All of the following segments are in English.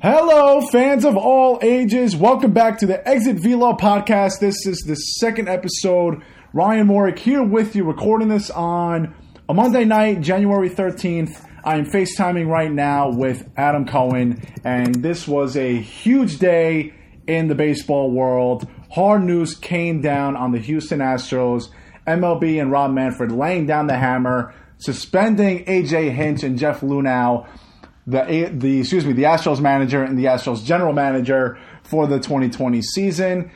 Hello, fans of all ages. Welcome back to the Exit Velo podcast. This is the second episode. Ryan Morick here with you, recording this on a Monday night, January 13th. I am FaceTiming right now with Adam Cohen, and this was a huge day in the baseball world. Hard news came down on the Houston Astros. MLB and Rob Manfred laying down the hammer, suspending AJ Hinch and Jeff Luhnow the the excuse me the Astros manager and the Astros general manager for the 2020 season,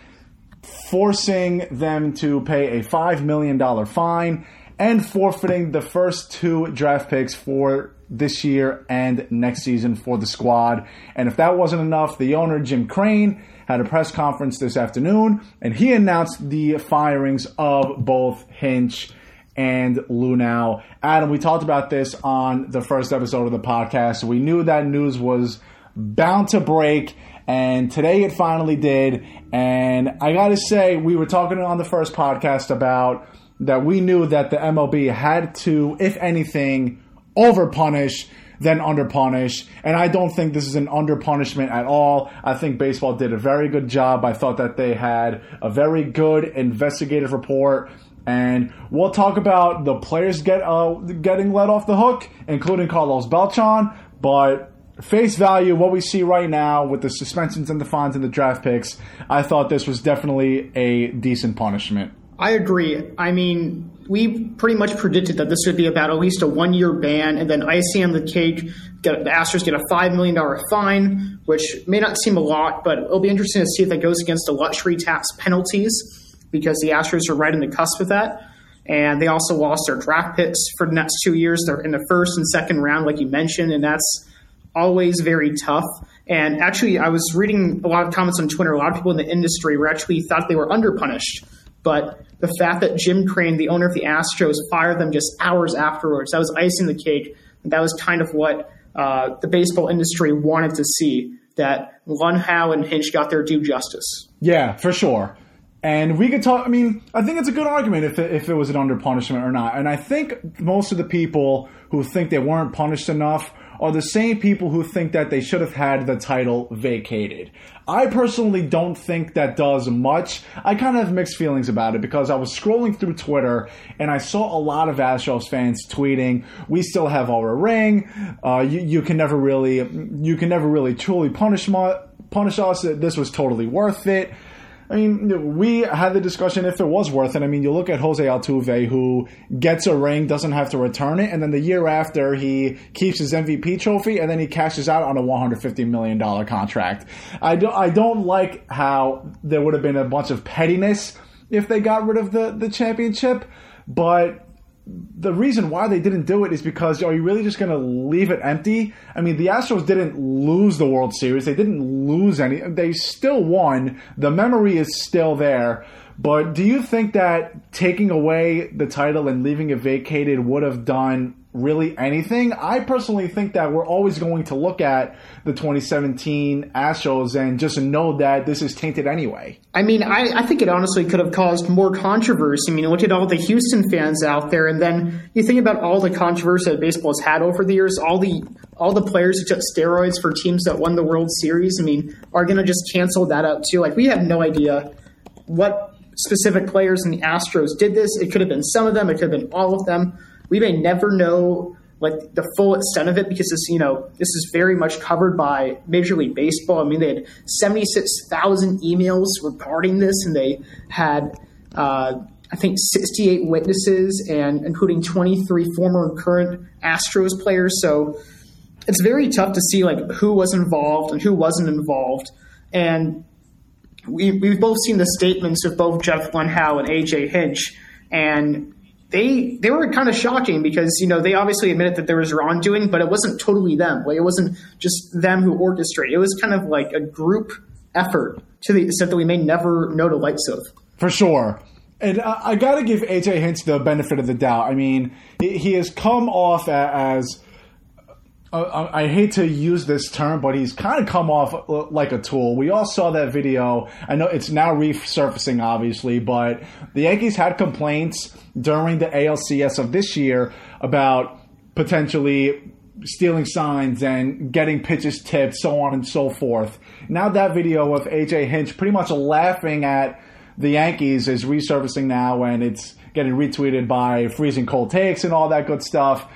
forcing them to pay a five million dollar fine and forfeiting the first two draft picks for this year and next season for the squad. And if that wasn't enough, the owner Jim Crane had a press conference this afternoon and he announced the firings of both Hinch and Luhnow. Adam, we talked about this on the first episode of the podcast. We knew that news was bound to break, and today it finally did. And I got to say, we were talking on the first podcast about that we knew that the MLB had to, if anything, over punish than under punish. And I don't think this is an under punishment at all. I think baseball did a very good job. I thought that they had a very good investigative report and we'll talk about the players get uh, getting let off the hook, including Carlos Beltran. But face value, what we see right now with the suspensions and the fines and the draft picks, I thought this was definitely a decent punishment. I agree. I mean, we pretty much predicted that this would be about at least a one year ban, and then icing on the cake, the Astros get a $5 million fine, which may not seem a lot, but it'll be interesting to see if that goes against the luxury tax penalties because the Astros are right in the cusp of that. And they also lost their draft picks for the next two years. They're in the first and second round, like you mentioned, and that's always very tough. And actually, I was reading a lot of comments on Twitter. A lot of people in the industry were actually thought they were underpunished. But the fact that Jim Crane, the owner of the Astros, fired them just hours afterwards, that was icing the cake. That was kind of what uh, the baseball industry wanted to see that Luhnow and Hinch got their due justice. Yeah, for sure. And we could talk. I mean, I think it's a good argument if it, if it was an under punishment or not. And I think most of the people who think they weren't punished enough are the same people who think that they should have had the title vacated. I personally don't think that does much. I kind of have mixed feelings about it because I was scrolling through Twitter and I saw a lot of Astros fans tweeting, "We still have our ring. Uh, you, you, can never really, you can never really truly punish punish us. This was totally worth it." I mean, we had the discussion if it was worth it. I mean, you look at Jose Altuve, who gets a ring, doesn't have to return it, and then the year after he keeps his MVP trophy, and then he cashes out on a $150 million contract. I, don't, I don't like how there would have been a bunch of pettiness if they got rid of the, the championship, but the reason why they didn't do it is because are you really just going to leave it empty? I mean, the Astros didn't lose the World Series. They didn't lose any. They still won. The memory is still there. But do you think that taking away the title and leaving it vacated would have done really anything. I personally think that we're always going to look at the 2017 Astros and just know that this is tainted anyway. I mean, I, I think it honestly could have caused more controversy. I mean, look at all the Houston fans out there, and then you think about all the controversy that baseball has had over the years. All the all the players who took steroids for teams that won the World Series. I mean, are going to just cancel that out too. Like we have no idea what specific players in the Astros did this. It could have been some of them. It could have been all of them we may never know like the full extent of it because this you know this is very much covered by Major League Baseball. I mean, they had seventy six thousand emails regarding this, and they had. Uh, I think 68 witnesses and including 23 former and current Astros players. So it's very tough to see like who was involved and who wasn't involved. And we, we've both seen the statements of both Jeff Luhnow and AJ Hinch. And they they were kind of shocking because you know they obviously admitted that there was wrongdoing, but it wasn't totally them. Like it wasn't just them who orchestrated. It was kind of like a group effort to the extent that we may never know the likes of. For sure. And I, I got to give AJ Hinch the benefit of the doubt. I mean, he, he has come off as uh, I hate to use this term, but he's kind of come off uh, like a tool. We all saw that video. I know it's now resurfacing, obviously, but the Yankees had complaints during the ALCS of this year about potentially stealing signs and getting pitches tipped, so on and so forth. Now that video of AJ Hinch pretty much laughing at the Yankees is resurfacing now, and it's getting retweeted by freezing cold takes and all that good stuff.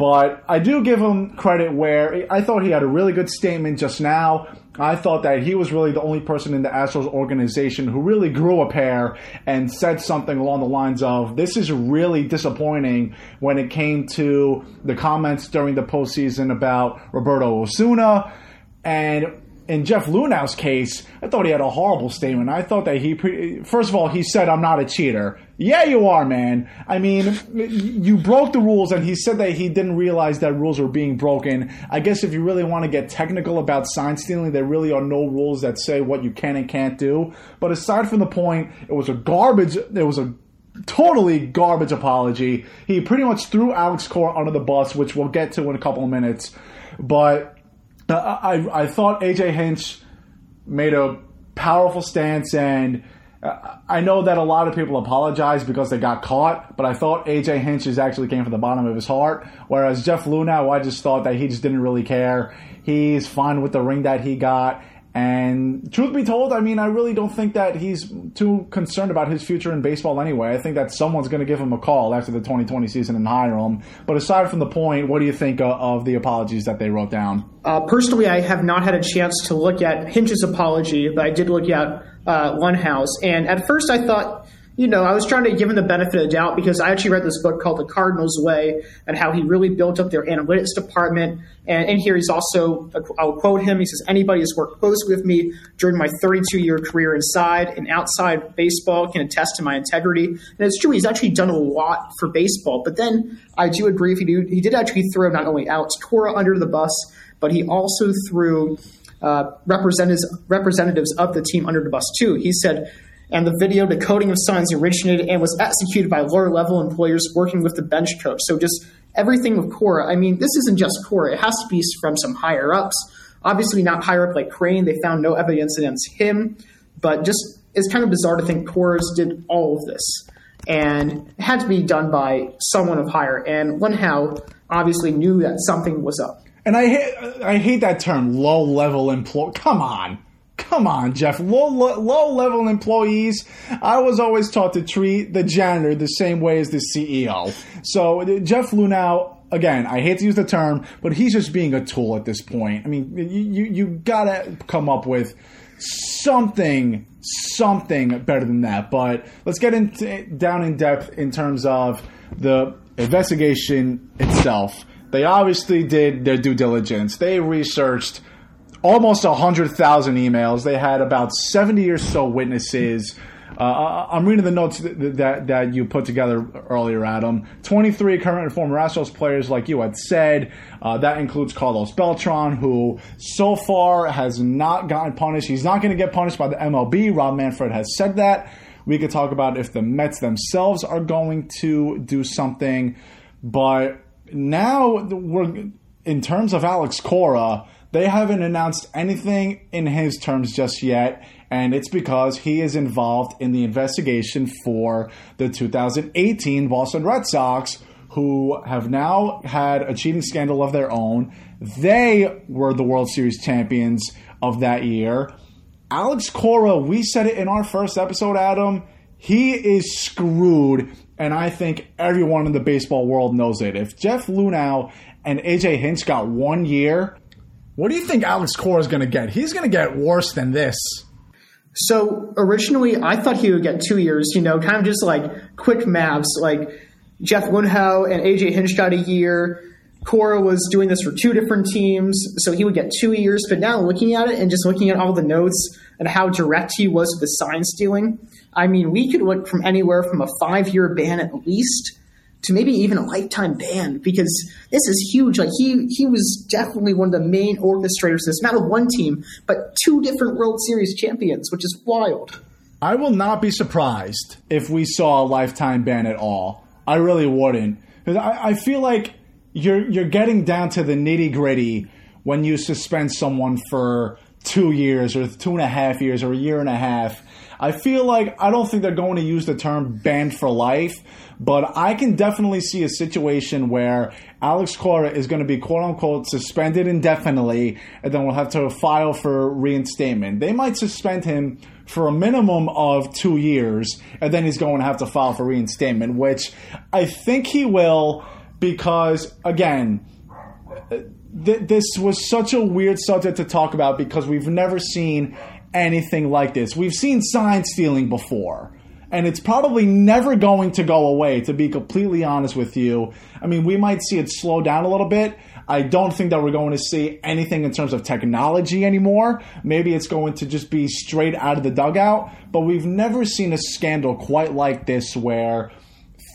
But I do give him credit where I thought he had a really good statement just now. I thought that he was really the only person in the Astros organization who really grew a pair and said something along the lines of, This is really disappointing when it came to the comments during the postseason about Roberto Osuna. And in Jeff Luhnow's case, I thought he had a horrible statement. I thought that he, pre- first of all, he said, I'm not a cheater. Yeah, you are, man. I mean, you broke the rules, and he said that he didn't realize that rules were being broken. I guess if you really want to get technical about sign stealing, there really are no rules that say what you can and can't do. But aside from the point, it was a garbage, it was a totally garbage apology. He pretty much threw Alex Cora under the bus, which we'll get to in a couple of minutes. But I, I thought AJ Hinch made a powerful stance, and uh, I know that a lot of people apologize because they got caught, but I thought AJ Hinch actually came from the bottom of his heart. Whereas Jeff Luhnow, I just thought that he just didn't really care. He's fine with the ring that he got. And truth be told, I mean, I really don't think that he's too concerned about his future in baseball anyway. I think that someone's going to give him a call after the 2020 season and hire him. But aside from the point, what do you think of, of the apologies that they wrote down? Uh, personally, I have not had a chance to look at Hinch's apology, but I did look at uh, house. And at first, I thought you know, I was trying to give him the benefit of the doubt because I actually read this book called The Cardinals Way and how he really built up their analytics department. And in here, he's also, I'll quote him, he says, Anybody who's worked closely with me during my 32 year career inside and outside baseball can attest to my integrity. And it's true, he's actually done a lot for baseball. But then I do agree, he, do, he did actually throw not only Alex Cora under the bus, but he also threw uh, representatives, representatives of the team under the bus, too. He said, and the video decoding of signs originated and was executed by lower level employers working with the bench coach. So just everything with Cora. I mean, this isn't just Cora; it has to be from some higher ups. Obviously, not higher up like Crane. They found no evidence against him, but just it's kind of bizarre to think Cora's did all of this, and it had to be done by someone of higher. And Luhnow obviously knew that something was up. And I hate I hate that term, low level employee. Come on Come on, Jeff. Low, low, level employees. I was always taught to treat the janitor the same way as the CEO. So Jeff Luhnow, again, I hate to use the term, but he's just being a tool at this point. I mean, you you gotta come up with something something better than that. But let's get into down in depth in terms of the investigation itself. They obviously did their due diligence. They researched almost 100,000 emails. They had about 70 or so witnesses. Uh, I'm reading the notes that, that, that you put together earlier, Adam. 23 current and former Astros players, like you had said. Uh, that includes Carlos Beltran, who so far has not gotten punished. He's not going to get punished by the MLB. Rob Manfred has said that. We could talk about if the Mets themselves are going to do something, but now we're in terms of Alex Cora they haven't announced anything in his terms just yet, and it's because he is involved in the investigation for the 2018 Boston Red Sox, who have now had a cheating scandal of their own. They were the World Series champions of that year. Alex Cora, we said it in our first episode, Adam. He is screwed, and I think everyone in the baseball world knows it. If Jeff Luhnow and AJ Hinch got one year, what do you think Alex Cora is going to get? He's going to get worse than this. So originally, I thought he would get two years. You know, kind of just like quick maps. Like Jeff Luhnow and AJ Hinch got a year. Cora was doing this for two different teams, so he would get two years. But now looking at it and just looking at all the notes and how direct he was with the sign stealing, I mean, we could look from anywhere from a five year ban at least to maybe even a lifetime ban because this is huge. Like he he was definitely one of the main orchestrators this, not of one team, but two different World Series champions, which is wild. I will not be surprised if we saw a lifetime ban at all. I really wouldn't. Because I, I feel like you're you're getting down to the nitty gritty when you suspend someone for two years or two and a half years or a year and a half. I feel like I don't think they're going to use the term banned for life, but I can definitely see a situation where Alex Cora is going to be quote unquote suspended indefinitely and then we'll have to file for reinstatement. They might suspend him for a minimum of two years and then he's going to have to file for reinstatement, which I think he will because, again, th- this was such a weird subject to talk about because we've never seen anything like this. We've seen sign stealing before, and it's probably never going to go away, to be completely honest with you. I mean, we might see it slow down a little bit. I don't think that we're going to see anything in terms of technology anymore. Maybe it's going to just be straight out of the dugout, but we've never seen a scandal quite like this where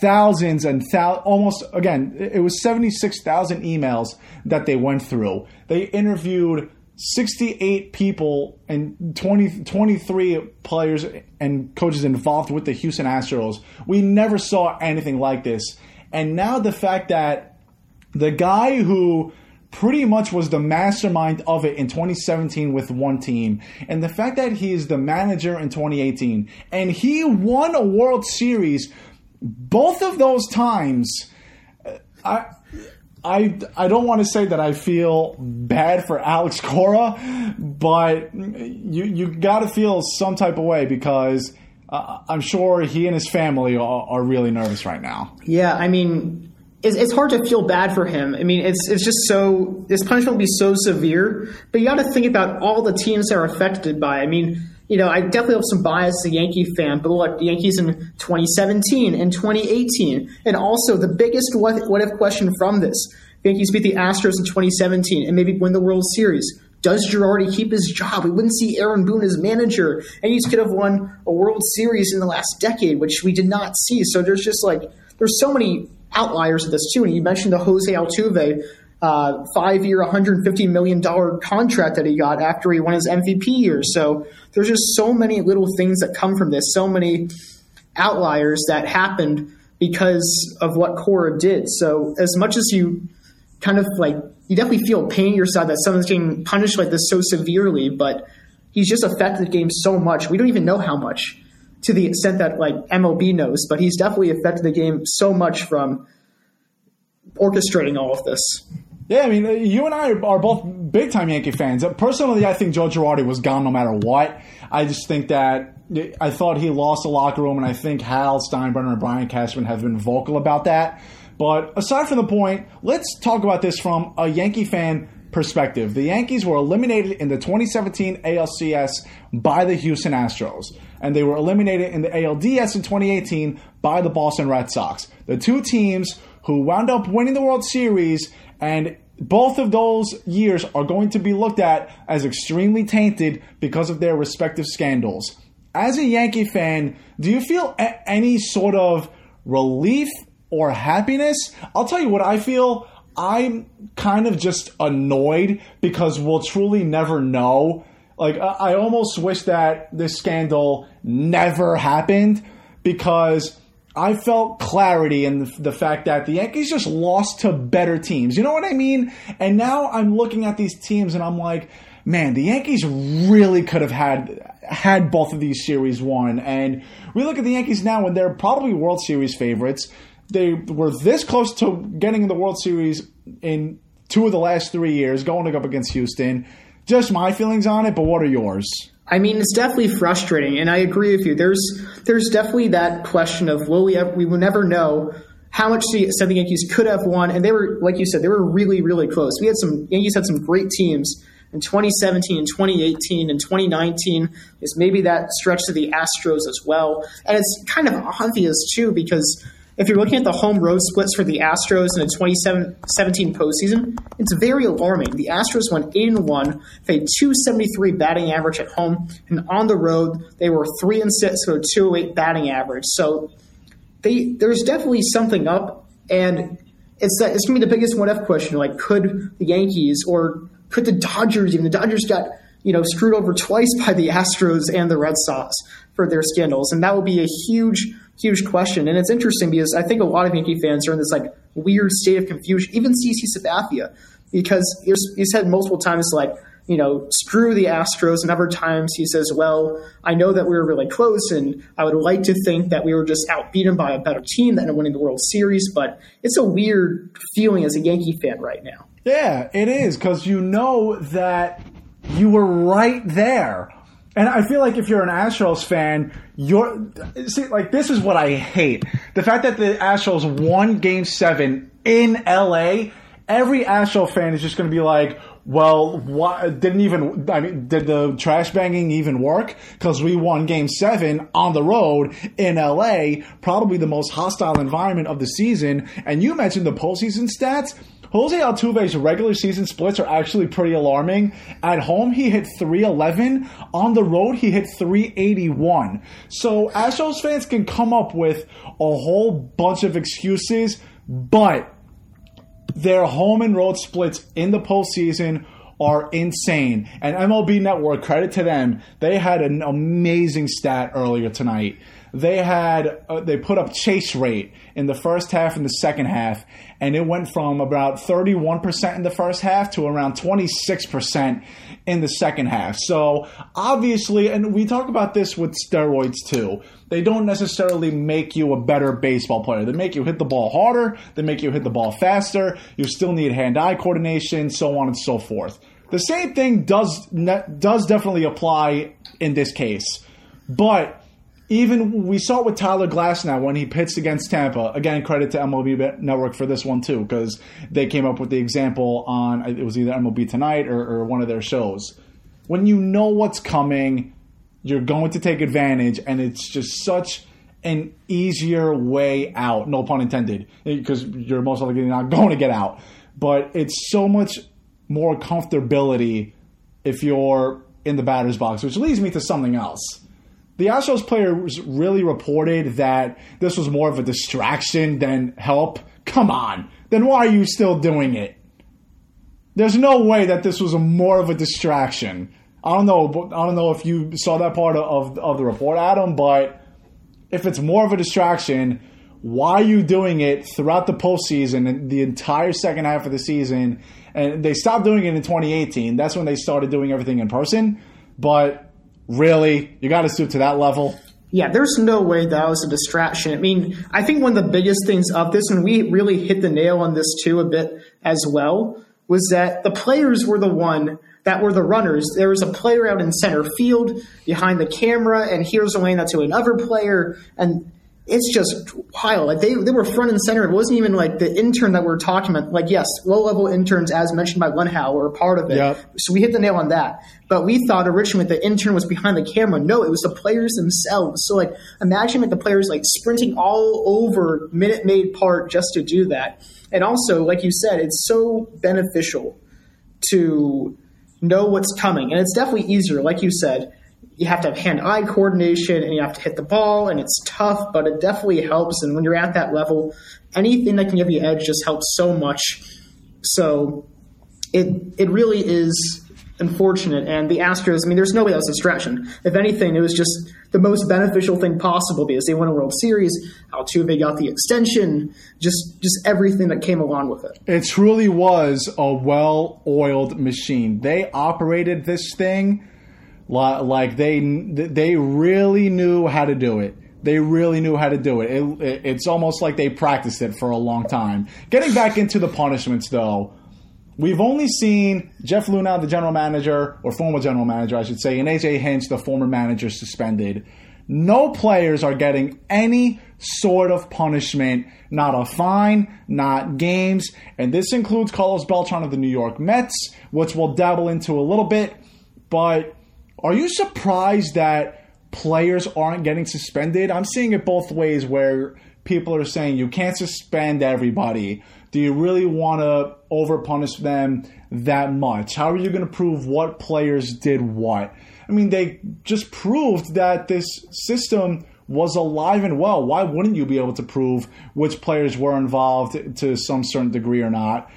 thousands and thou- almost again it was 76,000 emails that they went through. They interviewed 68 people and 20, 23 players and coaches involved with the Houston Astros. We never saw anything like this. And now the fact that the guy who pretty much was the mastermind of it in 2017 with one team, and the fact that he is the manager in 2018, and he won a World Series both of those times. Uh, I I, I don't want to say that I feel bad for Alex Cora, but you you got to feel some type of way because uh, I'm sure he and his family are, are, really nervous right now. Yeah, I mean, it's, it's hard to feel bad for him. I mean, it's it's just so this punishment will be so severe, but you got to think about all the teams that are affected by. I mean you know, I definitely have some bias as a Yankee fan, but look, the Yankees in 2017 and 2018, and also the biggest what, what if question from this: the Yankees beat the Astros in 2017 and maybe win the World Series. Does Girardi keep his job? We wouldn't see Aaron Boone as manager. And he could have won a World Series in the last decade, which we did not see. So there's just like there's so many outliers of this too. And you mentioned the Jose Altuve uh, five year, $150 million contract that he got after he won his MVP year. So there's just so many little things that come from this, so many outliers that happened because of what Cora did. So as much as you kind of like, you definitely feel pain yourself that someone's getting punished like this so severely, but he's just affected the game so much. We don't even know how much to the extent that like MLB knows, but he's definitely affected the game so much from orchestrating all of this. Yeah, I mean, uh, you and I are both big time Yankee fans. Uh, personally, I think Joe Girardi was gone no matter what. I just think that uh, I thought he lost the locker room, and I think Hal Steinbrenner and Brian Cashman have been vocal about that. But aside from the point, let's talk about this from a Yankee fan perspective. The Yankees were eliminated in the 2017 ALCS by the Houston Astros, and they were eliminated in the ALDS in 2018 by the Boston Red Sox. The two teams who wound up winning the World Series and both of those years are going to be looked at as extremely tainted because of their respective scandals. As a Yankee fan, do you feel a- any sort of relief or happiness? I'll tell you what I feel. I'm kind of just annoyed because we'll truly never know. Like, I almost wish that this scandal never happened because I felt clarity in the, the, fact that the Yankees just lost to better teams. You know what I mean? And now I'm looking at these teams and I'm like, man, the Yankees really could have had had both of these series won. And we look at the Yankees now and they're probably World Series favorites. They were this close to getting in the World Series in two of the last three years, going up against Houston. Just my feelings on it, but what are yours? I mean, it's definitely frustrating, and I agree with you. There's there's definitely that question of will we we will never know how much the Southern Yankees could have won, and they were like you said, they were really really close. We had some Yankees had some great teams in 2017 and 2018 and 2019 is maybe that stretch to the Astros as well, and it's kind of obvious too because if you're looking at the home road splits for the Astros in the 2017 postseason, it's very alarming. The Astros went 8 and 1, they had 273 batting average at home, and on the road they were 3 and 6 with a 208 batting average. So they there's definitely something up, and it's it's gonna be the biggest what if question. Like, could the Yankees or could the Dodgers even? The Dodgers got you know screwed over twice by the Astros and the Red Sox for their scandals, and that will be a huge huge question. And it's interesting because I think a lot of Yankee fans are in this like weird state of confusion. Even CC Sabathia, because he said multiple times like you know, screw the Astros. And other times he says, well, I know that we were really close and I would like to think that we were just outbeaten by a better team that ended winning the World Series. But it's a weird feeling as a Yankee fan right now. Yeah, it is because you know that you were right there. And I feel like if you're an Astros fan, you're see like this is what I hate. The fact that the Astros won game 7 in LA, every Astro fan is just going to be like, well, what didn't even I mean did the trash banging even work? Cuz we won game 7 on the road in LA, probably the most hostile environment of the season, and you mentioned the postseason stats Jose Altuve's regular season splits are actually pretty alarming. At home, he hit 311. On the road, he hit 381. So Astros fans can come up with a whole bunch of excuses, but their home and road splits in the postseason are insane. And MLB Network, credit to them, they had an amazing stat earlier tonight. They had uh, they put up chase rate in the first half and the second half, and it went from about 31% in the first half to around 26% in the second half. So obviously, and we talk about this with steroids too. They don't necessarily make you a better baseball player. They make you hit the ball harder. They make you hit the ball faster. You still need hand-eye coordination, so on and so forth. The same thing does does definitely apply in this case, but even we saw it with Tyler Glasnow when he pitched against Tampa. Again, credit to MLB Network for this one too, because they came up with the example on it was either MLB Tonight or, or one of their shows. When you know what's coming, you're going to take advantage, and it's just such an easier way out. No pun intended, because you're most likely not going to get out. But it's so much more comfortability if you're in the batter's box, which leads me to something else the Astros players really reported that this was more of a distraction than help. Come on. Then why are you still doing it? There's no way that this was a more of a distraction. I don't know. I don't know if you saw that part of, of the report, Adam. But if it's more of a distraction, why are you doing it throughout the postseason and the entire second half of the season? And they stopped doing it in 2018. That's when they started doing everything in person. But Really? You got to stoop to that level? Yeah, there's no way that was a distraction. I mean, I think one of the biggest things of this, and we really hit the nail on this too a bit as well, was that the players were the one that were the runners. There was a player out in center field behind the camera, and here's a lane that to another player, and it's just wild. Like they, they were front and center. It wasn't even like the intern that we are talking about. Like, yes, low level interns, as mentioned by Luhnow, were a part of it. Yep. So we hit the nail on that. But we thought originally the intern was behind the camera. No, it was the players themselves. So like, imagine like the players like sprinting all over Minute Maid Park just to do that. And also, like you said, it's so beneficial to know what's coming. And it's definitely easier, like you said you have to have hand-eye coordination and you have to hit the ball and it's tough but it definitely helps. And when you're at that level anything that can give you edge just helps so much. So it it really is unfortunate. And the astros i mean there's no way a distraction. If anything it was just the most beneficial thing possible because they won a world series. Altuve got the extension. Just just everything that came along with it. It truly was a well-oiled machine. They operated this thing like they they really knew how to do it. They really knew how to do it. it. It's almost like they practiced it for a long time. Getting back into the punishments, though, we've only seen Jeff Luhnow, the general manager, or former general manager, I should say, and AJ Hinch, the former manager, suspended. No players are getting any sort of punishment, not a fine, not games, and this includes Carlos Beltran of the New York Mets, which we'll dabble into a little bit, but are you surprised that players aren't getting suspended? I'm seeing it both ways where people are saying you can't suspend everybody. Do you really want to over punish them that much? How are you going to prove what players did what? I mean, they just proved that this system was alive and well. Why wouldn't you be able to prove which players were involved to some certain degree or not?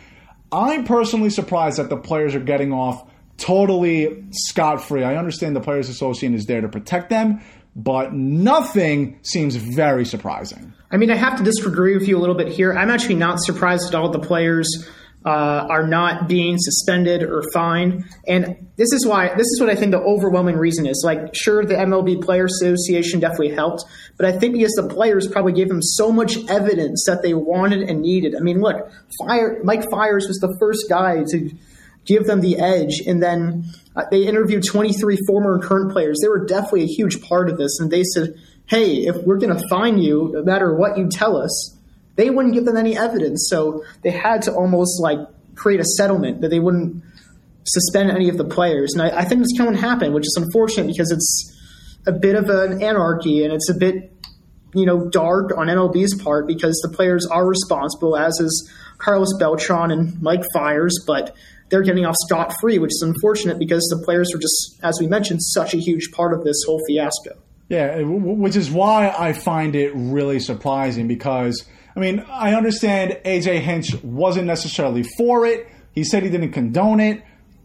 I'm personally surprised that the players are getting off totally scot free. I understand the Players Association is there to protect them, but nothing seems very surprising. I mean, I have to disagree with you a little bit here. I'm actually not surprised at all the players uh, are not being suspended or fined. And this is why this is what I think the overwhelming reason is. Like, sure, the MLB Players Association definitely helped, but I think because the players probably gave them so much evidence that they wanted and needed. I mean, look, Fire, Mike Fiers was the first guy to give them the edge, and then uh, they interviewed 23 former and current players. They were definitely a huge part of this, and they said, "Hey, if we're going to fine you, no matter what you tell us." They wouldn't give them any evidence, so they had to almost like create a settlement that they wouldn't suspend any of the players. And I, I think this can happen, which is unfortunate because it's a bit of an anarchy and it's a bit, you know, dark on MLB's part because the players are responsible, as is Carlos Beltran and Mike Fires, but they're getting off scot free, which is unfortunate because the players were just, as we mentioned, such a huge part of this whole fiasco. Yeah, which is why I find it really surprising because I mean, I understand AJ Hinch wasn't necessarily for it. He said he didn't condone it,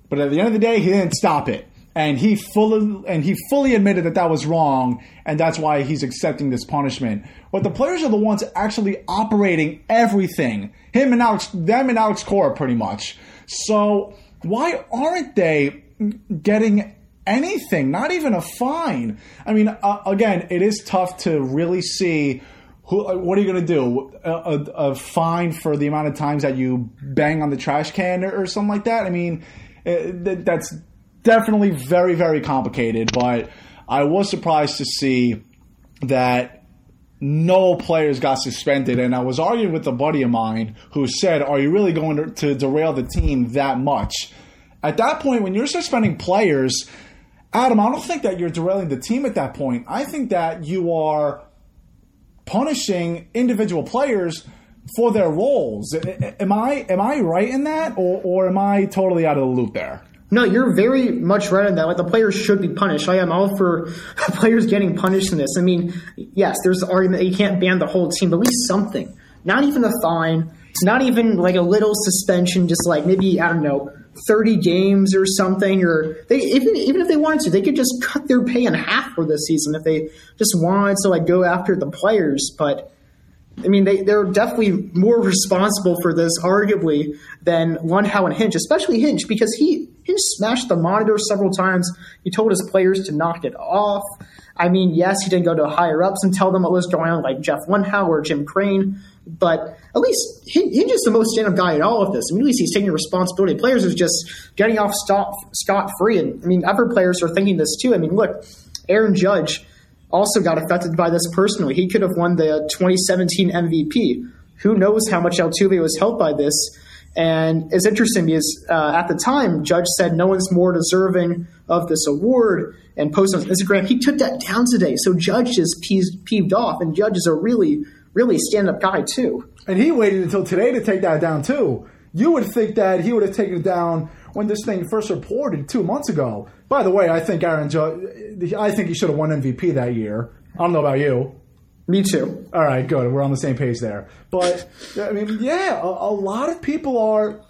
but at the end of the day, he didn't stop it. And he fully and he fully admitted that that was wrong, and that's why he's accepting this punishment. But the players are the ones actually operating everything. Him and Alex, them and Alex Cora, pretty much. So why aren't they getting anything? Not even a fine. I mean, uh, again, it is tough to really see who, uh, what are you going to do? A, a, a, fine for the amount of times that you bang on the trash can or, or something like that? I mean, it, uh, that's definitely very, very complicated, but I was surprised to see that no players got suspended. And I was arguing with a buddy of mine who said, Are you really going to, derail the team that much? At that point, when you're suspending players, Adam, I don't think that you're derailing the team at that point. I think that you are punishing individual players for their roles. Am I am I right in that, or, or am I totally out of the loop there? No, you're very much right on that. Like the players should be punished. I am all for players getting punished in this. I mean, yes, there's the argument that you can't ban the whole team, but at least something. Not even a fine, not even like a little suspension, just like maybe I don't know, 30 games or something, or they even even if they wanted to, they could just cut their pay in half for this season if they just wanted to like go after the players. But I mean, they they're definitely more responsible for this, arguably, than Luhnow and Hinch, especially Hinch because he Hinch smashed the monitor several times. He told his players to knock it off. I mean, yes, he didn't go to higher ups and tell them what was going on, like Jeff Luhnow or Jim Crane, but at least Hinch is the most stand-up guy in all of this. I mean, at least he's taking responsibility. Players are just getting off scot free, and I mean, other players are thinking this too. I mean, look, Aaron Judge also got affected by this personally. He could have won the 2017 MVP. Who knows how much Altuve was helped by this? And it's interesting because uh, at the time, Judge said no one's more deserving of this award and posted on Instagram. He took that down today. So Judge is peeved off, and Judge is a really, really stand up guy, too. And he waited until today to take that down too. You would think that he would have taken it down when this thing first reported two months ago. By the way, I think Aaron Judge, I think he should have won MVP that year. I don't know about you. Me too. All right, good. We're on the same page there. But I mean, yeah, a, a lot of people are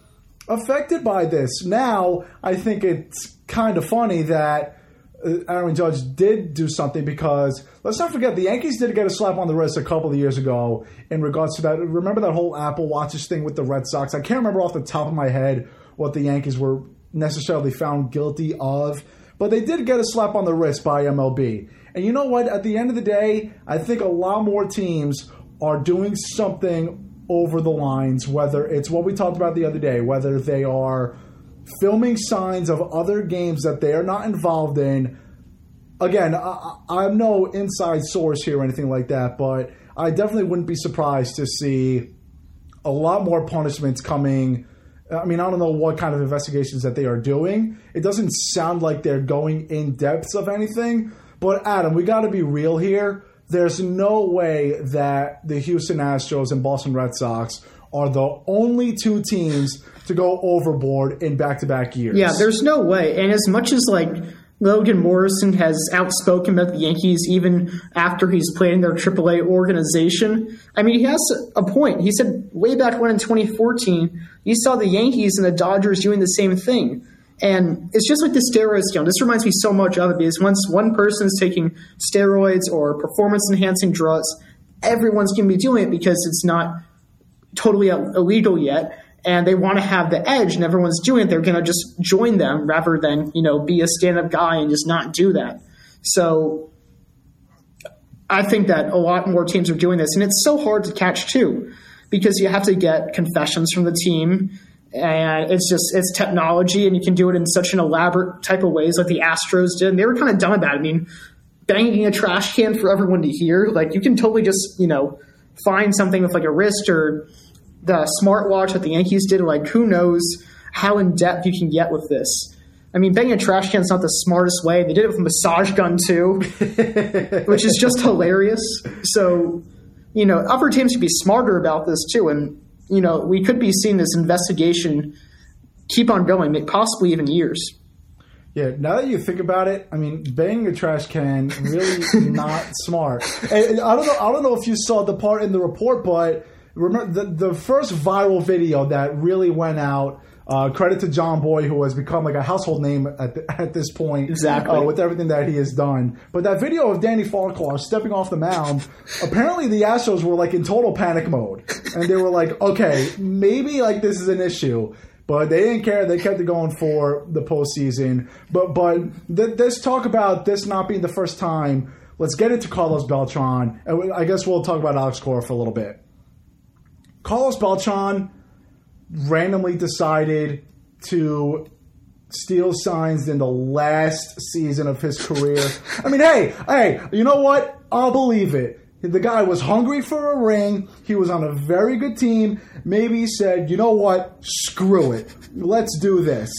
affected by this. Now, I think it's kind of funny that uh, Aaron Judge did do something because let's not forget the Yankees did get a slap on the wrist a couple of years ago in regards to that. Remember that whole Apple Watches thing with the Red Sox? I can't remember off the top of my head what the Yankees were necessarily found guilty of, but they did get a slap on the wrist by MLB. And you know what? At the end of the day, I think a lot more teams are doing something over the lines, whether it's what we talked about the other day, whether they are filming signs of other games that they are not involved in. Again, I, am no inside source here or anything like that, but I definitely wouldn't be surprised to see a lot more punishments coming. I mean, I don't know what kind of investigations that they are doing. It doesn't sound like they're going in depths of anything. But Adam, we got to be real here. There's no way that the Houston Astros and Boston Red Sox are the only two teams to go overboard in back-to-back years. Yeah, there's no way. And as much as like Logan Morrison has outspoken about the Yankees even after he's played in their AAA organization. I mean, he has a point. He said way back when in 2014, he saw the Yankees and the Dodgers doing the same thing. And it's just like the steroids scale. This reminds me so much of it because once one person is taking steroids or performance enhancing drugs, everyone's going to be doing it because it's not totally illegal yet and they want to have the edge and everyone's doing it, they're going to just join them rather than, you know, be a stand up guy and just not do that. So I think that a lot more teams are doing this. And it's so hard to catch too because you have to get confessions from the team. And it's just, it's technology and you can do it in such an elaborate type of ways like the Astros did. And they were kind of dumb about it. I mean, banging a trash can for everyone to hear, like you can totally just, you know, find something with like a wrist or the smartwatch that the Yankees did. Like, who knows how in depth you can get with this? I mean, banging a trash can is not the smartest way. They did it with a massage gun too, which is just hilarious. So, you know, upper teams should be smarter about this too. And, you know, we could be seeing this investigation keep on going, possibly even years. Yeah, now that you think about it, I mean, banging a trash can really not smart. And I don't know. I don't know if you saw the part in the report, but remember the the first viral video that really went out. Uh, credit to Jomboy, who has become like a household name at, the, at this point. Exactly. Uh, with everything that he has done. But that video of Danny Farquhar stepping off the mound, apparently the Astros were like in total panic mode. And they were like, okay, maybe like this is an issue. But they didn't care. They kept it going for the postseason. But but th- let's talk about this not being the first time. Let's get into Carlos Beltran. And I guess we'll talk about Alex Cora for a little bit. Carlos Beltran randomly decided to steal signs in the last season of his career. I mean, hey, hey, you know what? I'll believe it. The guy was hungry for a ring. He was on a very good team. Maybe he said, you know what? Screw it. Let's do this.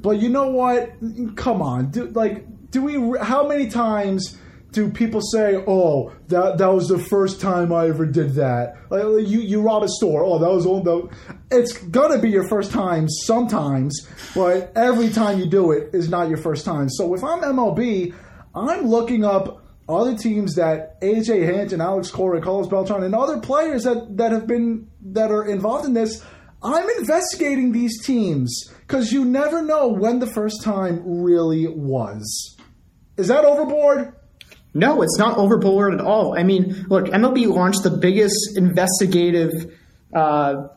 But you know what? Come on. Do, like, do we, how many times do people say, "Oh, that that was the first time I ever did that"? Like, you you rob a store. Oh, that was all. The, it's gonna be your first time sometimes, but every time you do it is not your first time. So if I'm MLB, I'm looking up other teams that AJ Hinch and Alex Cora, Carlos Beltran, and other players that that have been that are involved in this. I'm investigating these teams because you never know when the first time really was. Is that overboard? No, it's not overboard at all. I mean, look, MLB launched the biggest investigative uh,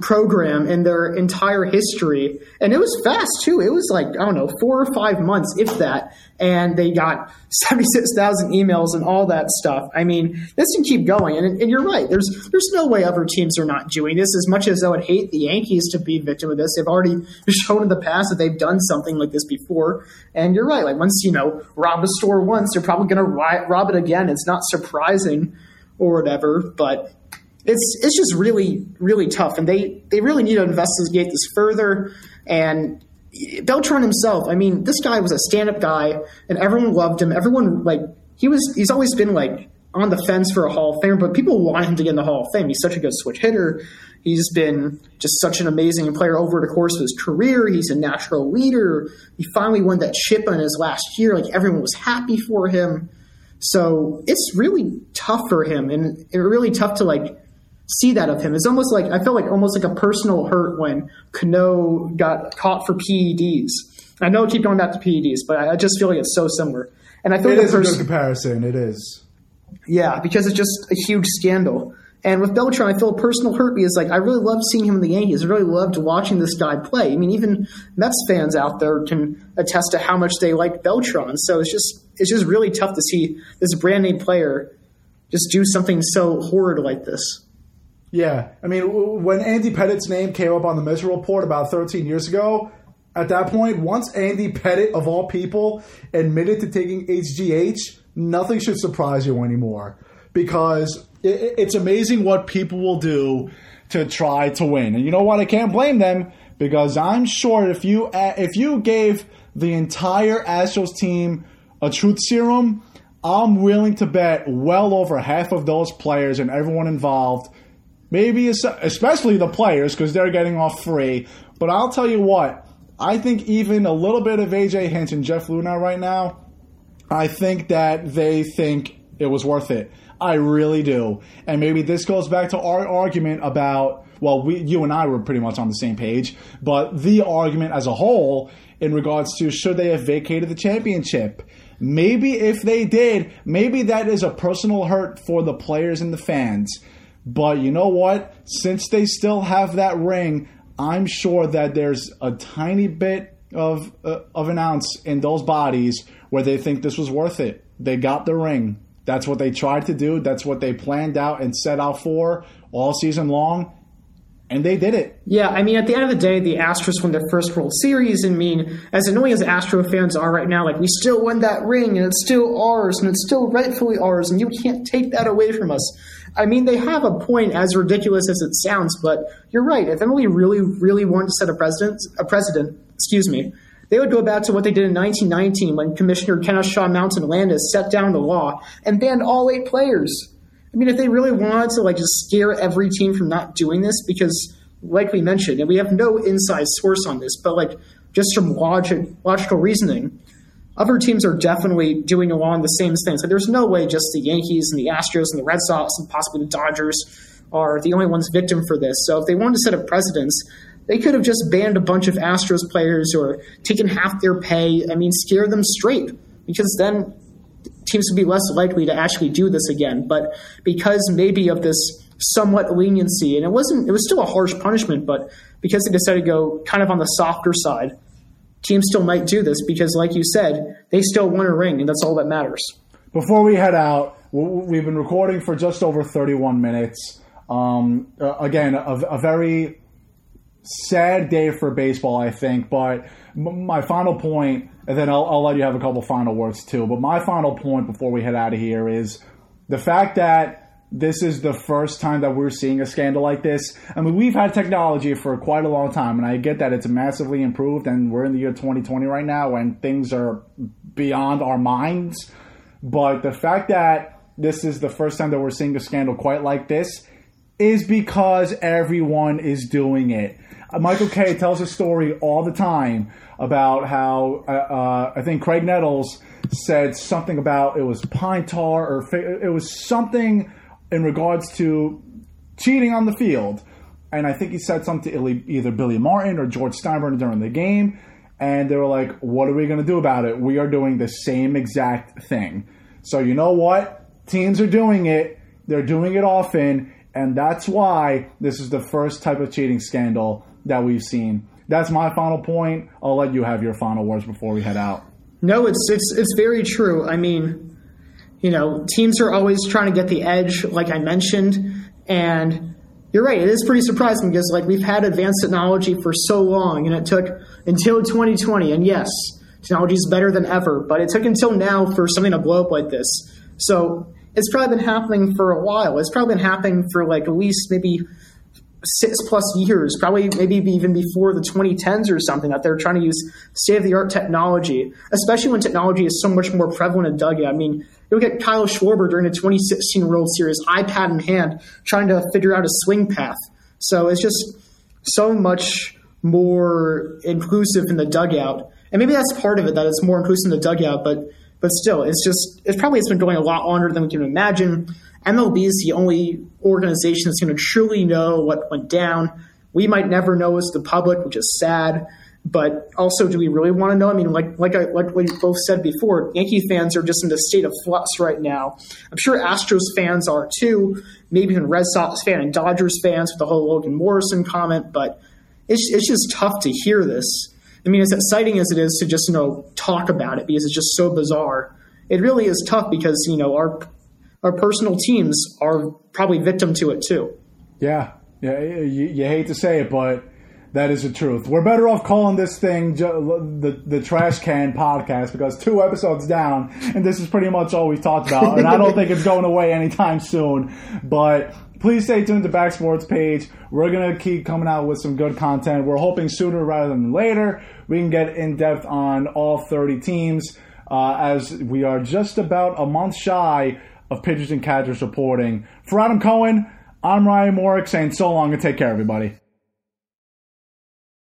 program in their entire history, and it was fast too. It was like I don't know, four or five months, if that, and they got seventy six thousand emails and all that stuff. I mean, this can keep going, and, and you're right. There's there's no way other teams are not doing this. As much as I would hate the Yankees to be victim of this, they've already shown in the past that they've done something like this before. And you're right. Like once you know rob a store once, they're probably going to rob it again. It's not surprising or whatever, but it's it's just really really tough, and they they really need to investigate this further. And Beltran himself, I mean, this guy was a stand up guy, and everyone loved him. Everyone like he was he's always been like on the fence for a Hall of Fame, but people want him to get in the Hall of Fame. He's such a good switch hitter. He's been just such an amazing player over the course of his career. He's a natural leader. He finally won that chip in his last year. Like everyone was happy for him. So it's really tough for him, and it's really tough to like see that of him. It's almost like I felt like almost like a personal hurt when Cano got caught for PEDs. I know I keep going back to PEDs, but I just feel like it's so similar. And I feel it like is a good comparison. It is. Yeah, because it's just a huge scandal. And with Beltran, I feel a personal hurt because like I really loved seeing him in the Yankees. I really loved watching this guy play. I mean, even Mets fans out there can attest to how much they like Beltran. So it's just it's just really tough to see this brand name player just do something so horrid like this. Yeah, I mean, when Andy Pettitte's name came up on the Mitchell Report about 13 years ago, at that point, once Andy Pettitte, of all people, admitted to taking HGH, nothing should surprise you anymore because it's amazing what people will do to try to win. And you know what? I can't blame them because I'm sure if you if you gave the entire Astros team a truth serum, I'm willing to bet well over half of those players and everyone involved Maybe especially the players because they're getting off free. But I'll tell you what, I think even a little bit of AJ Hinch and Jeff Luhnow right now, I think that they think it was worth it. I really do. And maybe this goes back to our argument about, well, we, you and I were pretty much on the same page, but the argument as a whole in regards to should they have vacated the championship. Maybe if they did, maybe that is a personal hurt for the players and the fans. But you know what? Since they still have that ring, I'm sure that there's a tiny bit of uh, of an ounce in those bodies where they think this was worth it. They got the ring. That's what they tried to do. That's what they planned out and set out for all season long. And they did it. Yeah, I mean, at the end of the day, the Astros won their first World Series. And mean, as annoying as Astro fans are right now, like, we still won that ring, and it's still ours, and it's still rightfully ours, and you can't take that away from us. I mean, they have a point, as ridiculous as it sounds, but you're right. If MLB really, really wanted to set a precedent, a precedent, excuse me, they would go back to what they did in 1919 when Commissioner Kenesaw Mountain Landis set down the law and banned all eight players. I mean, if they really wanted to like just scare every team from not doing this, because like we mentioned, and we have no inside source on this, but like just from logic, logical reasoning, other teams are definitely doing along the same things. Like there's no way just the Yankees and the Astros and the Red Sox and possibly the Dodgers are the only ones victim for this. So if they wanted to set a precedence, they could have just banned a bunch of Astros players or taken half their pay. I mean, scare them straight because then teams would be less likely to actually do this again. But because maybe of this somewhat leniency, and it wasn't, it was still a harsh punishment, but because they decided to go kind of on the softer side, teams still might do this because, like you said, they still won a ring, and that's all that matters. Before we head out, we've been recording for just over 31 minutes. Um, again, a, a very sad day for baseball, I think. But my final point, and then I'll, I'll let you have a couple final words too. But my final point before we head out of here is the fact that this is the first time that we're seeing a scandal like this. I mean, we've had technology for quite a long time, and I get that it's massively improved, and we're in the year 2020 right now and things are beyond our minds. But the fact that this is the first time that we're seeing a scandal quite like this is because everyone is doing it. Uh, Michael Kay tells a story all the time about how uh, uh, I think Graig Nettles said something about it was pine tar or it was something in regards to cheating on the field. And I think he said something to either Billy Martin or George Steinbrenner during the game. And they were like, what are we going to do about it? We are doing the same exact thing. So, you know what? Teams are doing it. They're doing it often. And that's why this is the first type of cheating scandal that we've seen. That's my final point. I'll let you have your final words before we head out. No, it's it's it's very true. I mean, you know, teams are always trying to get the edge, like I mentioned, and you're right. It is pretty surprising because like we've had advanced technology for so long, and it took until 2020. And yes, technology is better than ever, but it took until now for something to blow up like this. So it's probably been happening for a while. It's probably been happening for like at least maybe six plus years, probably maybe even before the 2010s or something, that they're trying to use state of the art technology, especially when technology is so much more prevalent in dugout. I mean, you look at Kyle Schwarber during the 2016 World Series, iPad in hand, trying to figure out a swing path. So it's just so much more inclusive in the dugout. And maybe that's part of it, that it's more inclusive in the dugout, but but still, it's just it's probably it's been going a lot longer than we can imagine. MLB is the only organization that's going to truly know what went down. We might never know as the public, which is sad. But also, do we really want to know? I mean, like like I, like we both said before, Yankee fans are just in a state of flux right now. I'm sure Astros fans are too. Maybe even Red Sox fan and Dodgers fans with the whole Logan Morrison comment. But it's it's just tough to hear this. I mean, as exciting as it is to just you know talk about it because it's just so bizarre. It really is tough because you know our our personal teams are probably victim to it too. Yeah, yeah. You, you hate to say it, but that is the truth. We're better off calling this thing the the trash can podcast because two episodes down, and this is pretty much all we've talked about. And I don't think it's going away anytime soon. But please stay tuned to Back Sports page. We're gonna keep coming out with some good content. We're hoping sooner rather than later we can get in depth on all 30 teams. Uh, as we are just about a month shy of pitchers and catchers reporting. For Adam Cohen, I'm Ryan Morick saying so long and take care, everybody.